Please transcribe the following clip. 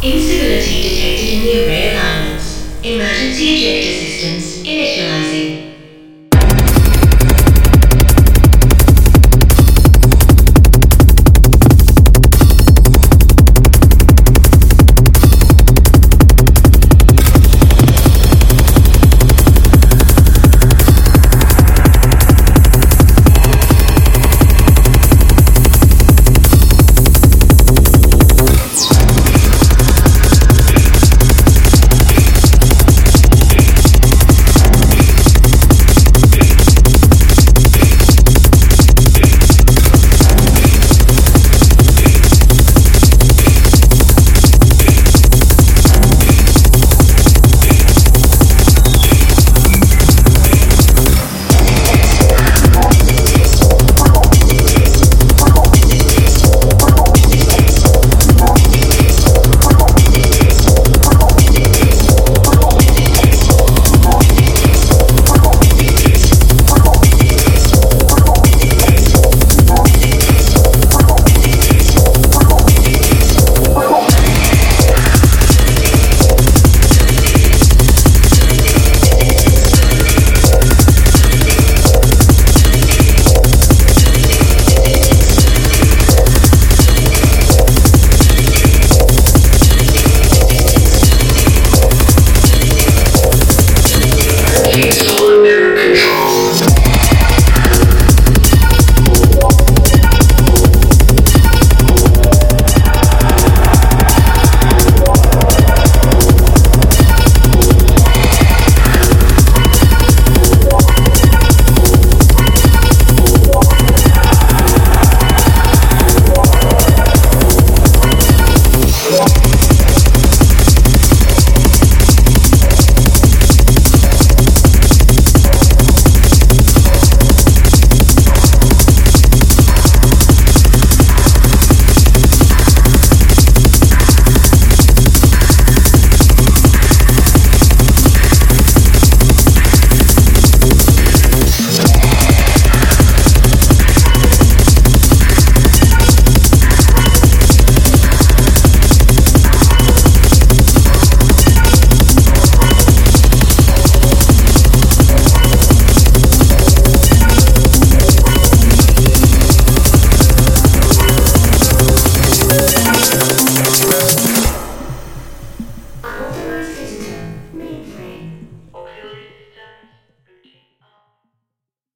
Instability detected in the array alignments. Emergency ejectors.